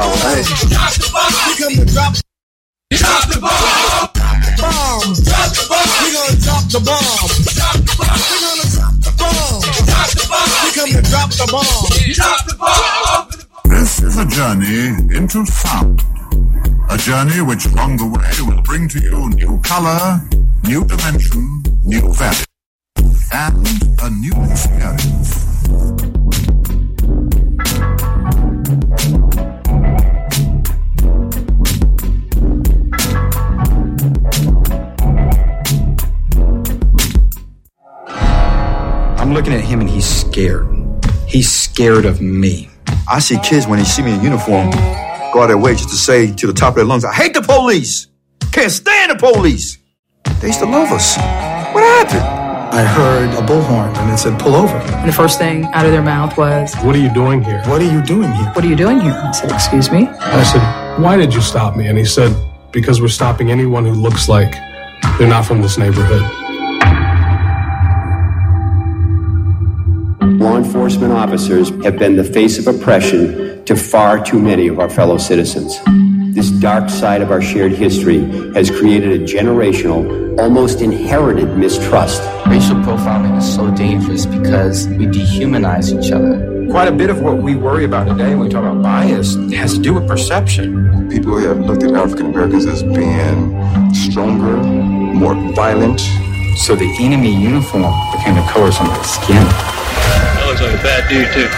Drop the bomb. We to drop. Drop the bomb. Bomb. Drop the bomb. We gonna drop the bomb. Drop the bomb. We gonna drop the bomb. Drop the bomb. We to drop the bomb. Drop the bomb. This is a journey into sound. A journey which along the way will bring to you new color, new dimension, new value, and a new experience. I'm looking at him and he's scared. He's scared of me. I see kids when they see me in uniform go out their way just to say to the top of their lungs, I hate the police. Can't stand the police. They used to love us. What happened? I heard a bullhorn and it said, pull over. And the first thing out of their mouth was, What are you doing here? What are you doing here? What are you doing here? I said, Excuse me? I said, Why did you stop me? And he said, Because we're stopping anyone who looks like they're not from this neighborhood. Law enforcement officers have been the face of oppression to far too many of our fellow citizens. This dark side of our shared history has created a generational, almost inherited mistrust. Racial profiling is so dangerous because we dehumanize each other. Quite a bit of what we worry about today when we talk about bias has to do with perception. People have looked at African Americans as being stronger, more violent. So the enemy uniform became the colors of somebody's skin. That looks like a bad dude, too.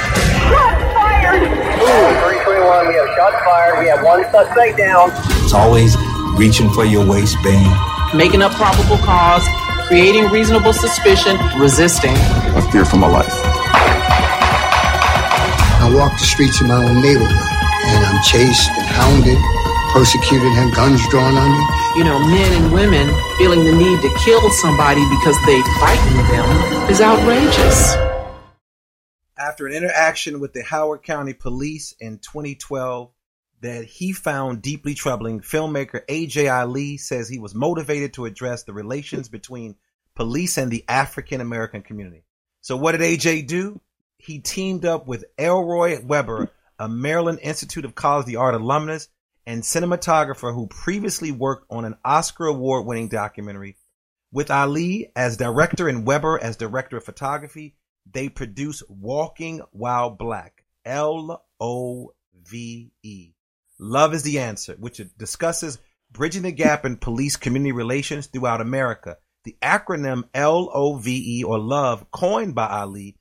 We have shots fired. We have one suspect down. It's always reaching for your waistband. Making up probable cause, creating reasonable suspicion, resisting. I fear for my life. I walk the streets of my own neighborhood, and I'm chased and hounded, persecuted, and guns drawn on me. You know, men and women feeling the need to kill somebody because they frightened them is outrageous. After an interaction with the Howard County Police in 2012 that he found deeply troubling, filmmaker AJ Ali says he was motivated to address the relations between police and the African American community. So what did AJ do? He teamed up with Errol Webber, a Maryland Institute of College of the Art alumnus and cinematographer who previously worked on an Oscar award winning documentary. With Ali as director and Webber as director of photography, they produce Walking While Black, L O V E. Love is the answer, which discusses bridging the gap in police community relations throughout America. The acronym L O V E or love, coined by Ali,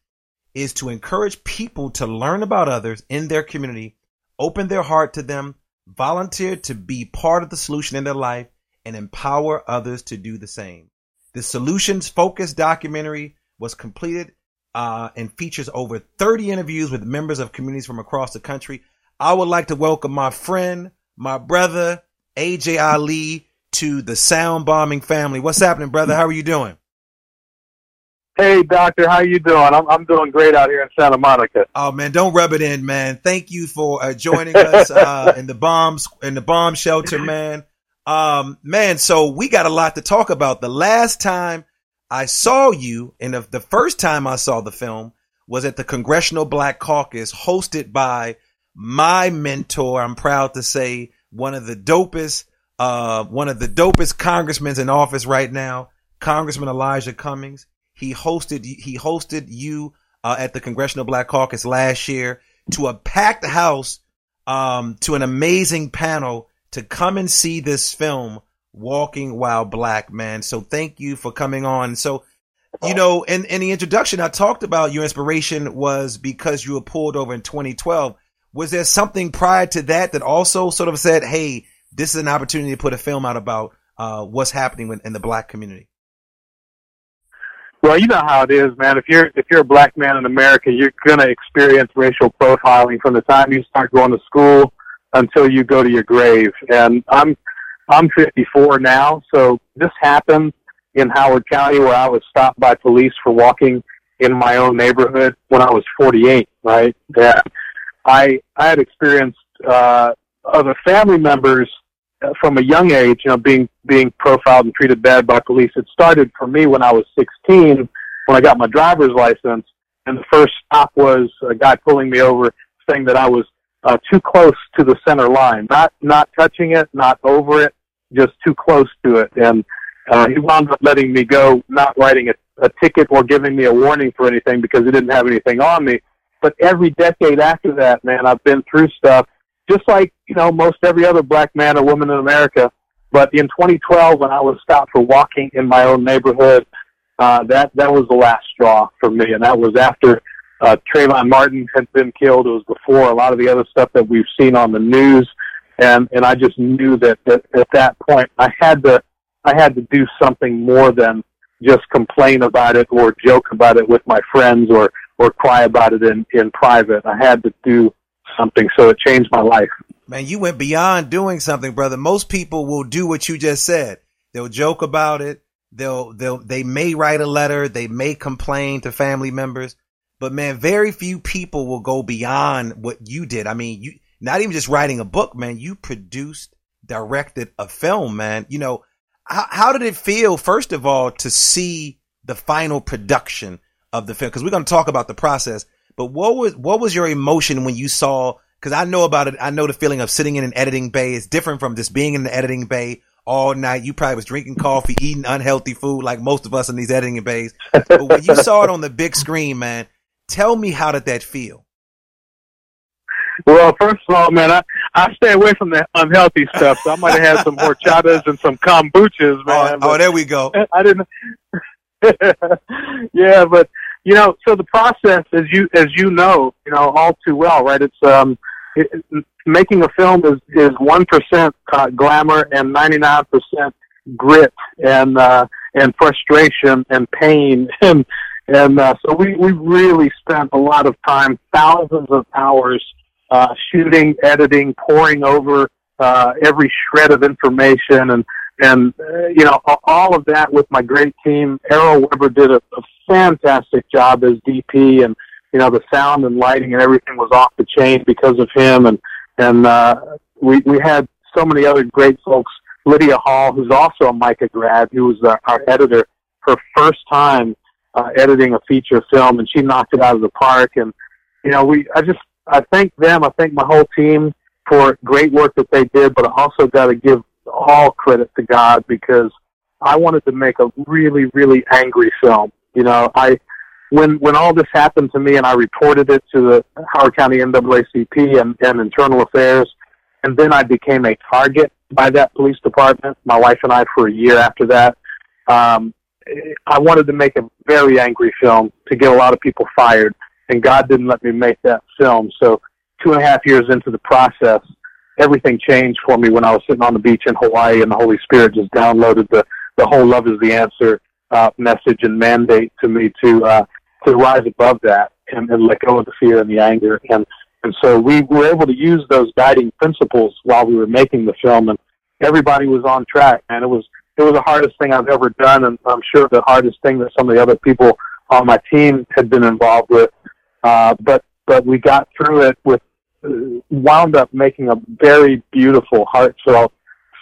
is to encourage people to learn about others in their community, open their heart to them, volunteer to be part of the solution in their life, and empower others to do the same. The solutions focused documentary was completed uh, and features over 30 interviews with members of communities from across the country. I would like to welcome my friend, my brother, AJ Ali, to the Sound Bombing family. What's happening, brother? How are you doing? Hey, doctor, how are you doing? I'm I'm doing great out here in Santa Monica. Oh man, don't rub it in, man. Thank you for uh, joining us uh, in the bombs in the bomb shelter, man. Um, man, so we got a lot to talk about. The last time I saw you, and the, first time I saw the film was at the Congressional Black Caucus, hosted by my mentor. I'm proud to say one of the dopest, uh, one of the dopest congressmen in office right now, Congressman Elijah Cummings. He hosted he hosted you uh, at the Congressional Black Caucus last year to a packed house, um, to an amazing panel to come and see this film, Walking While Black, man. So thank you for coming on. So, you know, in, in the introduction, I talked about your inspiration was because you were pulled over in 2012. Was there something prior to that that also sort of said, Hey, this is an opportunity to put a film out about, uh, what's happening in the black community? Well, you know how it is, man. If you're if you're a black man in America, you're gonna experience racial profiling from the time you start going to school until you go to your grave. And I'm I'm 54 now, so this happened in Howard County where I was stopped by police for walking in my own neighborhood when I was 48. Right? Yeah. I I had experienced uh, other family members from a young age, you know, being being profiled and treated bad by police. It started for me when I was 16, when I got my driver's license, and the first stop was a guy pulling me over, saying that I was uh, too close to the center line, not not touching it, not over it, just too close to it. And uh, he wound up letting me go, not writing a, a ticket or giving me a warning for anything because he didn't have anything on me. But every decade after that, man, I've been through stuff just like you know most every other black man or woman in America. But in 2012, when I was stopped for walking in my own neighborhood, uh, that that was the last straw for me, and that was after uh, Trayvon Martin had been killed. It was before a lot of the other stuff that we've seen on the news, and and I just knew that, that at that point I had to I had to do something more than just complain about it or joke about it with my friends or or cry about it in in private. I had to do something, so it changed my life. Man, you went beyond doing something, brother. Most people will do what you just said. They'll joke about it. They'll they'll they may write a letter. They may complain to family members. But man, very few people will go beyond what you did. I mean, you not even just writing a book, man. You produced, directed a film, man. You know, how, how did it feel, first of all, to see the final production of the film? Because we're going to talk about the process. But what was what was your emotion when you saw? Because I know about it. I know the feeling of sitting in an editing bay is different from just being in the editing bay all night. You probably was drinking coffee, eating unhealthy food, like most of us in these editing bays. But when you saw it on the big screen, man, Tell me how did that feel? Well, first of all, man, I I stay away from the unhealthy stuff. So I might have had some horchatas and some kombuchas, man. Oh, oh there we go. I didn't. yeah, but you know, so the process, as you as you know, you know all too well, right? It's um, it, making a film is is one percent uh, glamour and ninety nine percent grit and uh, and frustration and pain and and uh, so we, we really spent a lot of time, thousands of hours, uh, shooting, editing, pouring over uh, every shred of information, and and uh, you know all of that with my great team. Errol Webber did a, a fantastic job as DP, and you know the sound and lighting and everything was off the chain because of him, and and uh, we we had so many other great folks. Lydia Hall, who's also a MICA grad, who was our, our editor, her first time uh, editing a feature film, and she knocked it out of the park. And you know, we I just I thank them. I thank my whole team for great work that they did, but I also got to give all credit to God because I wanted to make a really really angry film. You know, I when when all this happened to me and I reported it to the Howard County NAACP and, and Internal Affairs, and then I became a target by that police department. My wife and I for a year after that. Um, I wanted to make a very angry film to get a lot of people fired, and God didn't let me make that film. So two and a half years into the process, everything changed for me when I was sitting on the beach in Hawaii, and the Holy Spirit just downloaded the the whole "love is the answer" uh, message and mandate to me to uh, to rise above that and, and let go of the fear and the anger, and and so we were able to use those guiding principles while we were making the film, and everybody was on track. And it was it was the hardest thing I've ever done, and I'm sure the hardest thing that some of the other people on my team had been involved with. Uh, but but we got through it with uh, wound up making a very beautiful, heartfelt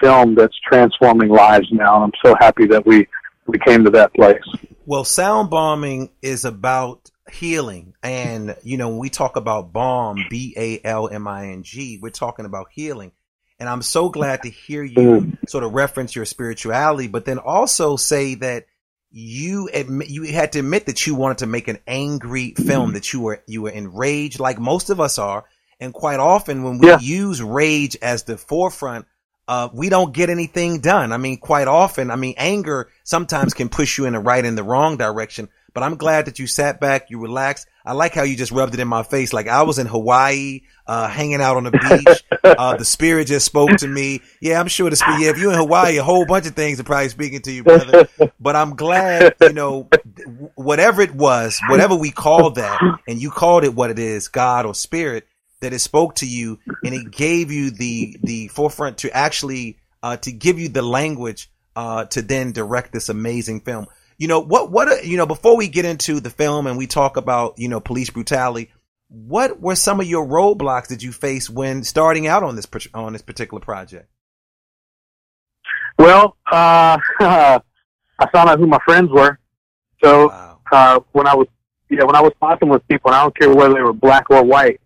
film that's transforming lives now. And I'm so happy that we we came to that place. Well, sound bombing is about healing, and you know when we talk about balm, B A L M I N G, we're talking about healing. And I'm so glad to hear you mm. sort of reference your spirituality, but then also say that you admit, you had to admit that you wanted to make an angry film, that you were, you were enraged like most of us are. And quite often when we yeah. use rage as the forefront, uh, we don't get anything done. I mean, quite often, I mean, anger sometimes can push you in the right and the wrong direction. But I'm glad that you sat back, you relaxed. I like how you just rubbed it in my face. Like I was in Hawaii, uh, hanging out on the beach. Uh, the spirit just spoke to me. Yeah, I'm sure the spirit, yeah, if you're in Hawaii, a whole bunch of things are probably speaking to you, brother. But I'm glad, you know, whatever it was, whatever we called that, and you called it what it is, God or spirit, that it spoke to you and it gave you the, the forefront to actually, uh, to give you the language, uh, to then direct this amazing film. You know, what, what, you know, before we get into the film and we talk about, you know, police brutality, what were some of your roadblocks that you faced when starting out on this, on this particular project? Well, uh, I found out who my friends were. So, wow. uh, when I was, yeah, when I was talking with people, and I don't care whether they were black or white,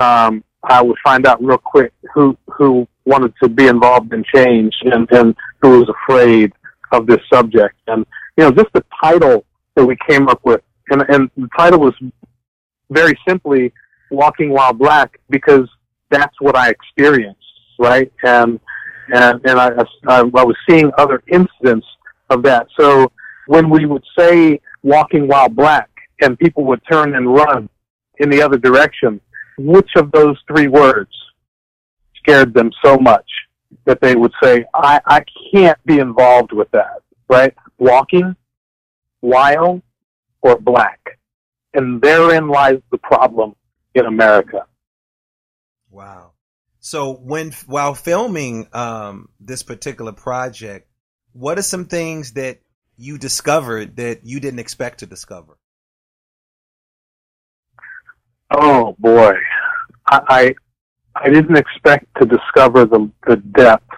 um, I would find out real quick who who wanted to be involved in change and, and who was afraid of this subject. And you know, just the title that we came up with, and and the title was very simply "Walking While Black" because that's what I experienced, right? And and and I I, I was seeing other incidents of that. So when we would say "Walking While Black" and people would turn and run in the other direction, which of those three words scared them so much that they would say, I, I can't be involved with that, right? Walking, while, or black. And therein lies the problem in America. Wow. So when while filming um, this particular project, what are some things that you discovered that you didn't expect to discover? Oh boy, I I, I didn't expect to discover the the depth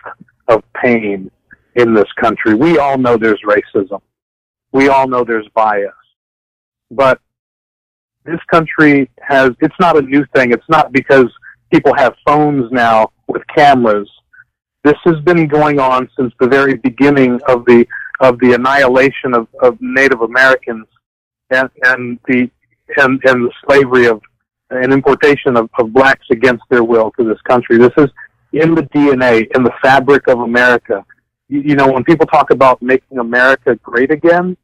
of pain in this country. We all know there's racism. We all know there's bias. But this country has, it's not a new thing. It's not because people have phones now with cameras. This has been going on since the very beginning of the, of the annihilation of, of Native Americans and, and the, and, and the slavery of, and importation of, of blacks against their will to this country. This is in the DNA, in the fabric of America. You, you know, when people talk about making America great again,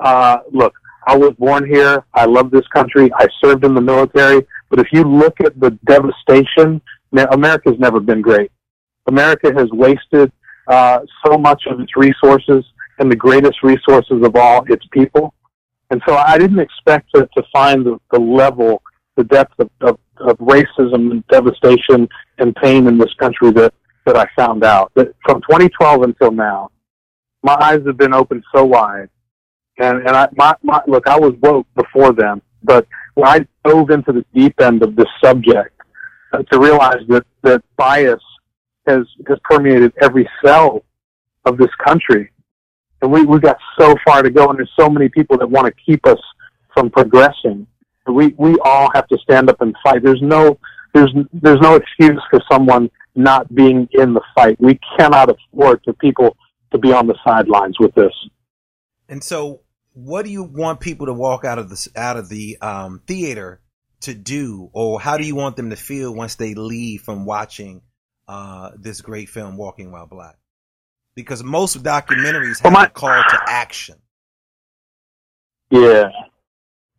uh, look, I was born here. I love this country. I served in the military. But if you look at the devastation, America's never been great. America has wasted uh, so much of its resources, and the greatest resources of all, its people. And so I didn't expect to, to find the, the level, the depth of, of, of racism and devastation and pain in this country that, that I found out. That from 2012 until now, my eyes have been opened so wide and and I my, my look, I was woke before then, but when I dove into the deep end of this subject uh, to realize that that bias has has permeated every cell of this country, and we we got so far to go, and there's so many people that want to keep us from progressing. We we all have to stand up and fight. There's no there's there's no excuse for someone not being in the fight. We cannot afford for people to be on the sidelines with this. And so, what do you want people to walk out of the out of the um, theater to do, or how do you want them to feel once they leave from watching uh, this great film, Walking While Black? Because most documentaries have a call to action. Yeah,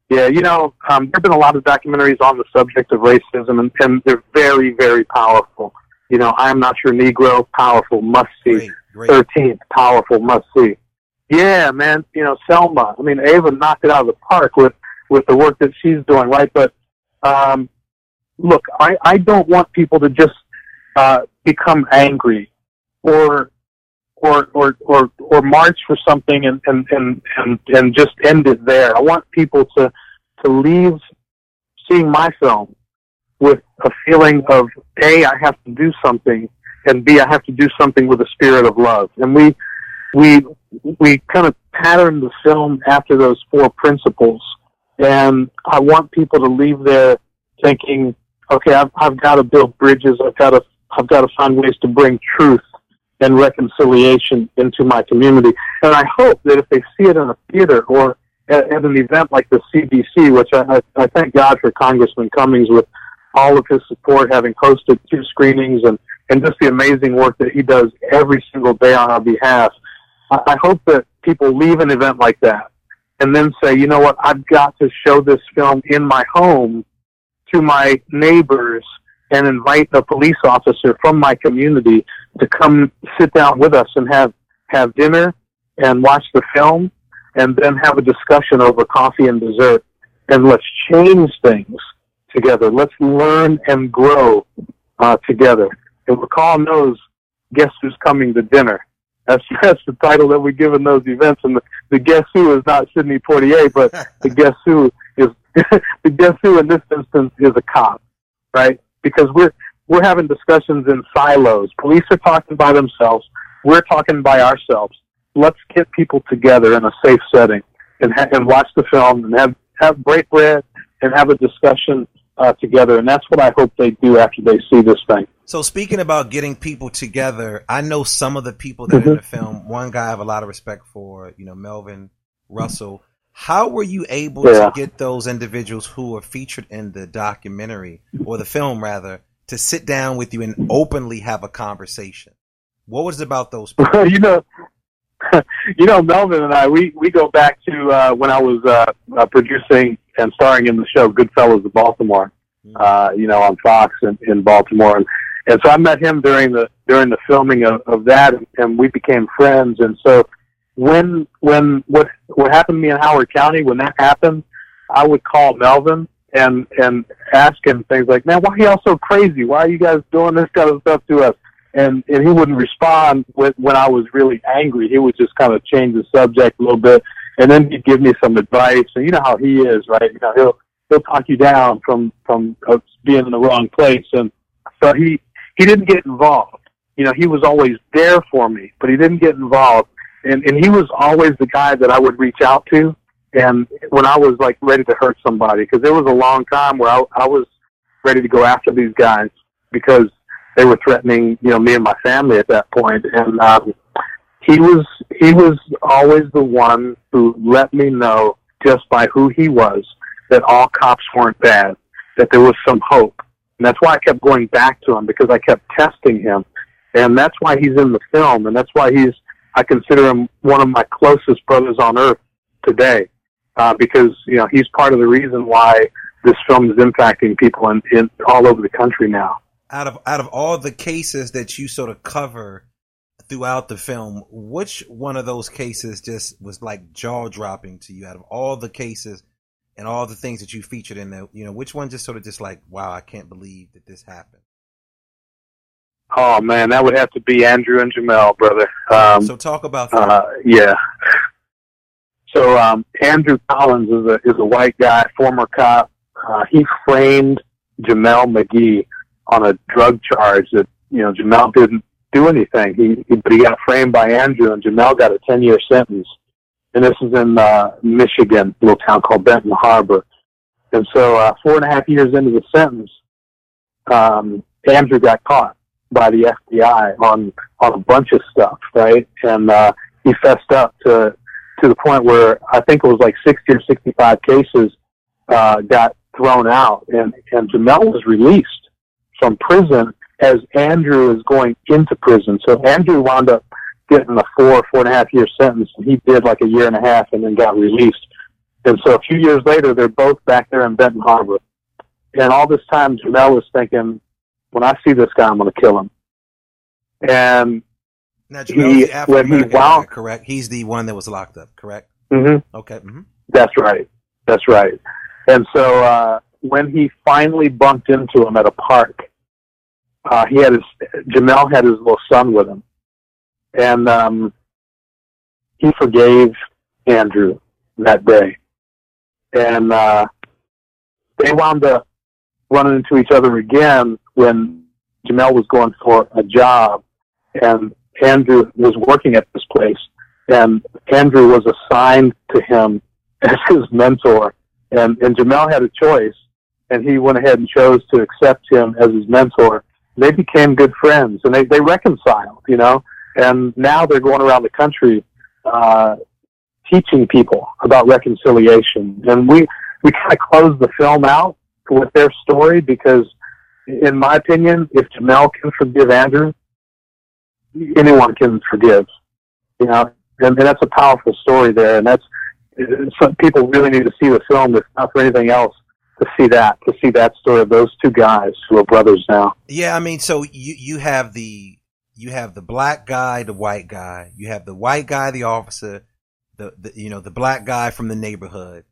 yeah. You know, um, there have been a lot of documentaries on the subject of racism, and, and they're very, very powerful. You know, I am not your Negro, powerful, must see. Thirteenth, powerful, must see. Yeah, man. You know, Selma. I mean, Ava knocked it out of the park with with the work that she's doing, right? But um, look, I I don't want people to just uh, become angry or or or or or march for something and and and and, and just end it there. I want people to to leave seeing my film with a feeling of a I have to do something and b I have to do something with a spirit of love. And we we we kind of patterned the film after those four principles, and I want people to leave there thinking, okay, I've, I've got to build bridges. I've got to I've got to find ways to bring truth and reconciliation into my community. And I hope that if they see it in a theater or at, an event like the CBC, which I, I, I thank God for Congressman Cummings with all of his support, having hosted two screenings and, and just the amazing work that he does every single day on our behalf. I I hope that people leave an event like that and then say, you know what, I've got to show this film in my home to my neighbors and invite a police officer from my community to come sit down with us and have, have dinner and watch the film and then have a discussion over coffee and dessert. And let's change things together. Let's learn and grow uh, together. And Recall knows guess who's coming to dinner. That's that's the title that we give in those events. And the, the guess who is not Sidney Poitier, but the guess who is the guess who in this instance is a cop, right? Because we're we're having discussions in silos. Police are talking by themselves. We're talking by ourselves. Let's get people together in a safe setting and ha- and watch the film and have have break bread and have a discussion uh, together, and that's what I hope they do after they see this thing. So speaking about getting people together, I know some of the people that are in the film. One guy I have a lot of respect for, you know, Melvin Russell. How were you able Yeah. to get those individuals who are featured in the documentary or the film rather to sit down with you and openly have a conversation? What was it about those people? you know, you know, Melvin and I, we we go back to uh, when I was uh, uh, producing and starring in the show Goodfellas of Baltimore. Uh, you know, on Fox in, in Baltimore, and, and so I met him during the during the filming of, of that, and, and we became friends. And so when when what what happened to me in Howard County when that happened, I would call Melvin and and ask him things like, "Man, why are y'all so crazy? Why are you guys doing this kind of stuff to us?" And and he wouldn't respond when when I was really angry. He would just kind of change the subject a little bit, and then he'd give me some advice. And you know how he is, right? You know, he'll he'll talk you down from from uh, being in the wrong place, and so he he didn't get involved. You know, he was always there for me, but he didn't get involved. And and he was always the guy that I would reach out to, and when I was like ready to hurt somebody, because there was a long time where I I was ready to go after these guys because they were threatening, you know, me and my family at that point. And um, he was he was always the one who let me know just by who he was that all cops weren't bad, that there was some hope. And that's why I kept going back to him because I kept testing him. And that's why he's in the film and that's why he's I consider him one of my closest brothers on earth today. Uh, because, you know, he's part of the reason why this film is impacting people in, in all over the country now. Out of out of all the cases that you sort of cover throughout the film, which one of those cases just was like jaw dropping to you? Out of all the cases and all the things that you featured in there, you know, which one just sort of just like, wow, I can't believe that this happened. Oh man, that would have to be Andrew and Jameel, brother. Um, so talk about that. uh, yeah. So um, Andrew Collins is a is a white guy, former cop. Uh, he framed Jameel McGee on a drug charge that you know Jameel didn't do anything. He, he but he got framed by Andrew, and Jameel got a ten year sentence. And this is in uh, Michigan, a little town called Benton Harbor. And so uh, four and a half years into the sentence, um, Andrew got caught by the FBI on on a bunch of stuff, right? And uh, he fessed up to to the point where I think it was like sixty or sixty five cases uh, got thrown out, and and Jameel was released from prison as Andrew is going into prison. So Andrew wound up getting a four four and a half year sentence, and he did like a year and a half, and then got released. And so a few years later, they're both back there in Benton Harbor. And all this time, Jameel was thinking, when I see this guy, I'm going to kill him. And Now, Jameel's he, when he wound, correct? He's the one that was locked up, correct? hmm Okay. hmm That's right. That's right. And so uh, when he finally bumped into him at a park, uh, he had his Jameel had his little son with him, and um, he forgave Andrew that day, and uh, they wound up running into each other again when Jameel was going for a job, and Andrew was working at this place, and Andrew was assigned to him as his mentor, and and Jameel had a choice, and he went ahead and chose to accept him as his mentor. They became good friends, and they they reconciled, you know, and now they're going around the country uh, teaching people about reconciliation. And we we kind of closed the film out with their story because, in my opinion, if Jameel can forgive Andrew, anyone can forgive. You know, and, and that's a powerful story there, and that's some people really need to see the film, if not for anything else, to see that, to see that story of those two guys who are brothers now. Yeah, I mean, so you you have the you have the black guy, the white guy. You have the white guy, the officer, the, the you know the black guy from the neighborhood.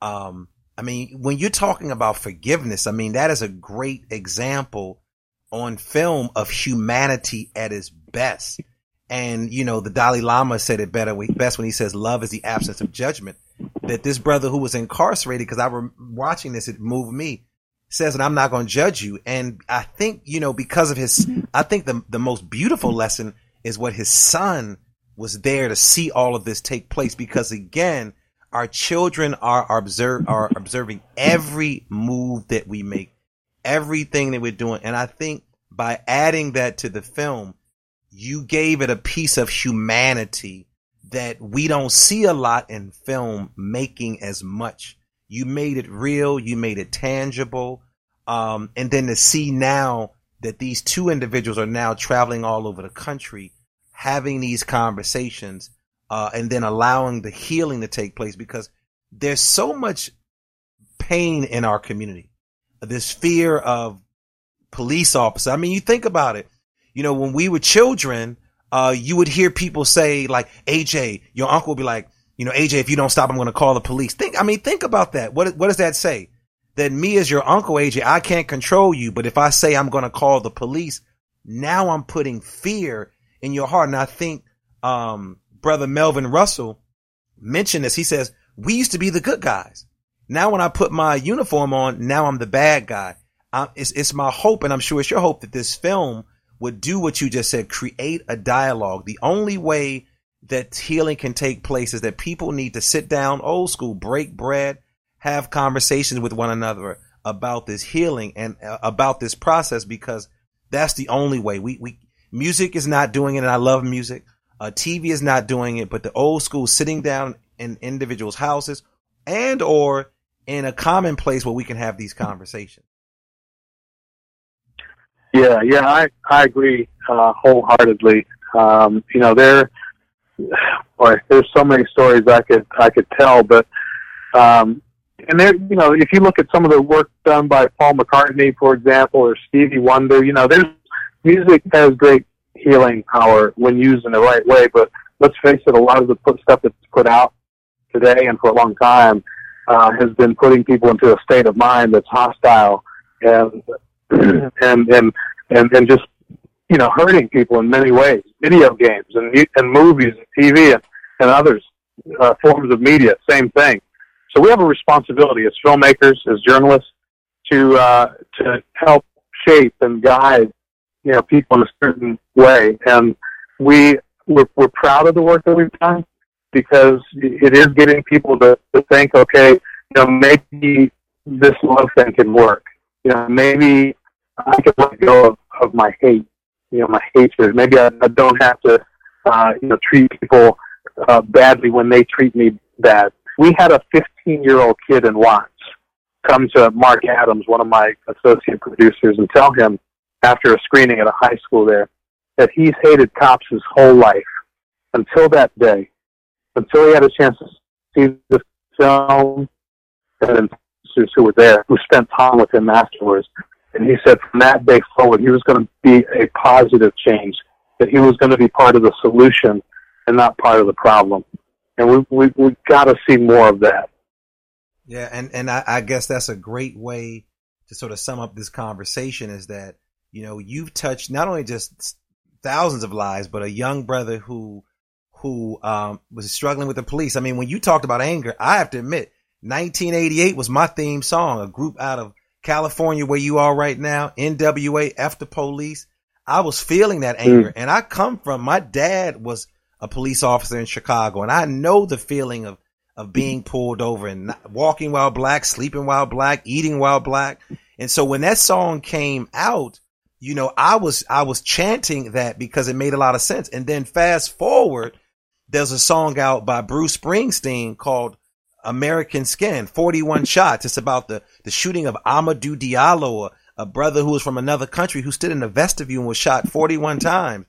Um, I mean, when you're talking about forgiveness, I mean that is a great example on film of humanity at its best. And you know, the Dalai Lama said it better best when he says, "Love is the absence of judgment." That this brother who was incarcerated, because I was watching this, it moved me says that I'm not going to judge you. And I think, you know, because of his, I think the, the most beautiful lesson is what his son was there to see all of this take place. Because again, our children are observe are observing every move that we make, everything that we're doing. And I think by adding that to the film, you gave it a piece of humanity that we don't see a lot in film making as much. You made it real, you made it tangible. Um, and then to see now that these two individuals are now traveling all over the country, having these conversations, uh, and then allowing the healing to take place because there's so much pain in our community. This fear of police officers. I mean, you think about it. You know, when we were children, uh, you would hear people say like, AJ, your uncle would be like, you know, AJ, if you don't stop, I'm going to call the police. Think, I mean, think about that. What, what does that say? That me as your uncle, AJ, I can't control you, but if I say I'm going to call the police, now I'm putting fear in your heart. And I think, um, brother Melvin Russell mentioned this. He says, we used to be the good guys. Now when I put my uniform on, now I'm the bad guy. I, it's, it's my hope, and I'm sure it's your hope that this film would do what you just said, create a dialogue. The only way that healing can take place is that people need to sit down, old school, break bread, have conversations with one another about this healing and uh, about this process because that's the only way. We, we, music is not doing it and I love music. Uh, TV is not doing it, but the old school sitting down in individuals' houses and or in a common place where we can have these conversations. Yeah, yeah, I I agree uh, wholeheartedly. Um, you know, there, boy, there's so many stories I could I could tell, but um, and there, you know, if you look at some of the work done by Paul McCartney, for example, or Stevie Wonder, you know, there's music has great healing power when used in the right way. But let's face it, a lot of the put stuff that's put out today and for a long time uh, has been putting people into a state of mind that's hostile and and and and and just you know hurting people in many ways. Video games and and movies and TV and, and others uh, forms of media, same thing. So we have a responsibility as filmmakers, as journalists, to uh, to help shape and guide you know people in a certain way, and we we're, we're proud of the work that we've done because it is getting people to, to think, okay, you know, maybe this love thing can work. You know, maybe I can let go of, of my hate, you know, my hatred. Maybe I, I don't have to, uh, you know, treat people uh, badly when they treat me bad. We had a 15 year old kid in Watts come to Mark Adams, one of my associate producers, and tell him after a screening at a high school there that he's hated cops his whole life until that day, until he had a chance to see the film and who were there, who spent time with him afterwards. And he said from that day forward, he was going to be a positive change, that he was going to be part of the solution and not part of the problem. And we, we, we got to see more of that. Yeah. And, and I, I guess that's a great way to sort of sum up this conversation is that, you know, you've touched not only just thousands of lives, but a young brother who, who, um, was struggling with the police. I mean, when you talked about anger, I have to admit, 1988 was my theme song, a group out of California where you are right now, NWA, after police. I was feeling that anger. Mm. And I come from, my dad was a police officer in Chicago and I know the feeling of, of being pulled over and not, walking while black, sleeping while black, eating while black. And so when that song came out, you know, I was, I was chanting that because it made a lot of sense. And then fast forward, there's a song out by Bruce Springsteen called American Skin, 41 shots. It's about the, the shooting of Amadou Diallo, a, a brother who was from another country who stood in the vestibule and was shot 41 times.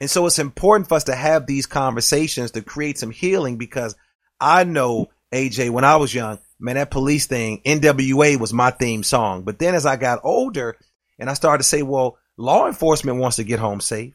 And so it's important for us to have these conversations to create some healing because I know, AJ, when I was young, man, that police thing, NWA was my theme song. But then as I got older and I started to say, well, law enforcement wants to get home safe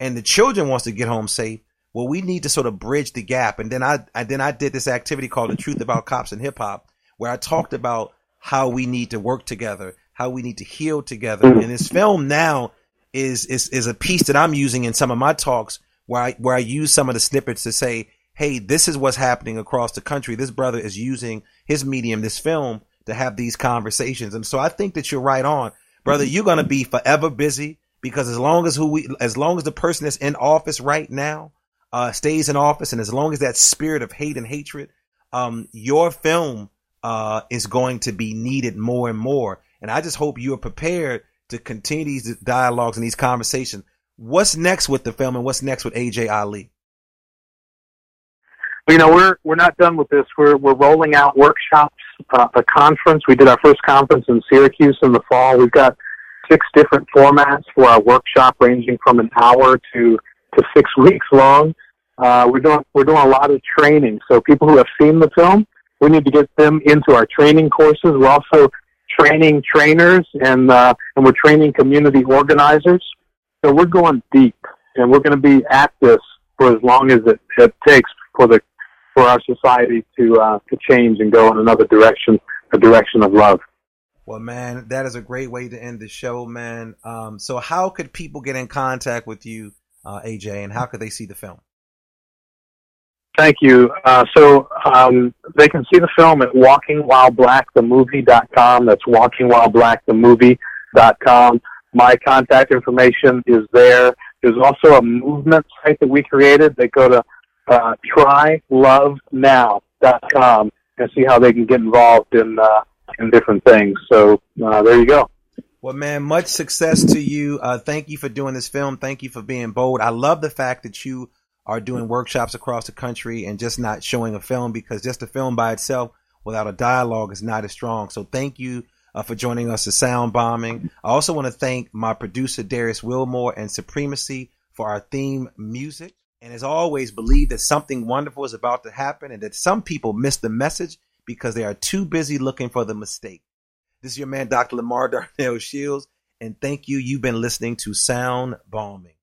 and the children wants to get home safe well, we need to sort of bridge the gap. And then I, I then I did this activity called the truth about cops and hip hop, where I talked about how we need to work together, how we need to heal together. Mm. And this film now is, is, is a piece that I'm using in some of my talks where I, where I use some of the snippets to say, Hey, this is what's happening across the country. This brother is using his medium, this film to have these conversations. And so I think that you're right on, brother. Mm-hmm. You're going to be forever busy because as long as who we, as long as the person that's in office right now uh, stays in office, and as long as that spirit of hate and hatred um, your film uh, is going to be needed more and more. And I just hope you are prepared to continue these dialogues and these conversations. What's next with the film and what's next with AJ Ali? you know, we're we're not done with this. We're we're rolling out workshops, uh, a conference. We did our first conference in Syracuse in the fall. We've got six different formats for our workshop, ranging from an hour to to six weeks long. Uh, we're doing we're doing a lot of training. So people who have seen the film, we need to get them into our training courses. We're also training trainers and uh, and we're training community organizers. So we're going deep, and we're going to be at this for as long as it, it takes for the for our society to uh, to change and go in another direction, a direction of love. Well, man, that is a great way to end the show, man. Um, so, how could people get in contact with you, uh, AJ, and how could they see the film? Thank you. Uh, so um, they can see the film at walkingwhileblackthemovie.com. That's walkingwhileblackthemovie.com. My contact information is there. There's also a movement site that we created. They go to uh, trylovenow.com and see how they can get involved in uh, in different things. So uh, there you go. Well, man, much success to you. Uh, thank you for doing this film. Thank you for being bold. I love the fact that you are doing workshops across the country and just not showing a film because just a film by itself without a dialogue is not as strong. So thank you uh, for joining us at Sound Bombing. I also want to thank my producer Darius Wilmore and Supremacy for our theme music. And as always, believe that something wonderful is about to happen and that some people miss the message because they are too busy looking for the mistake. This is your man, Dr. Lamar Darnell Shields, and thank you. You've been listening to Sound Bombing.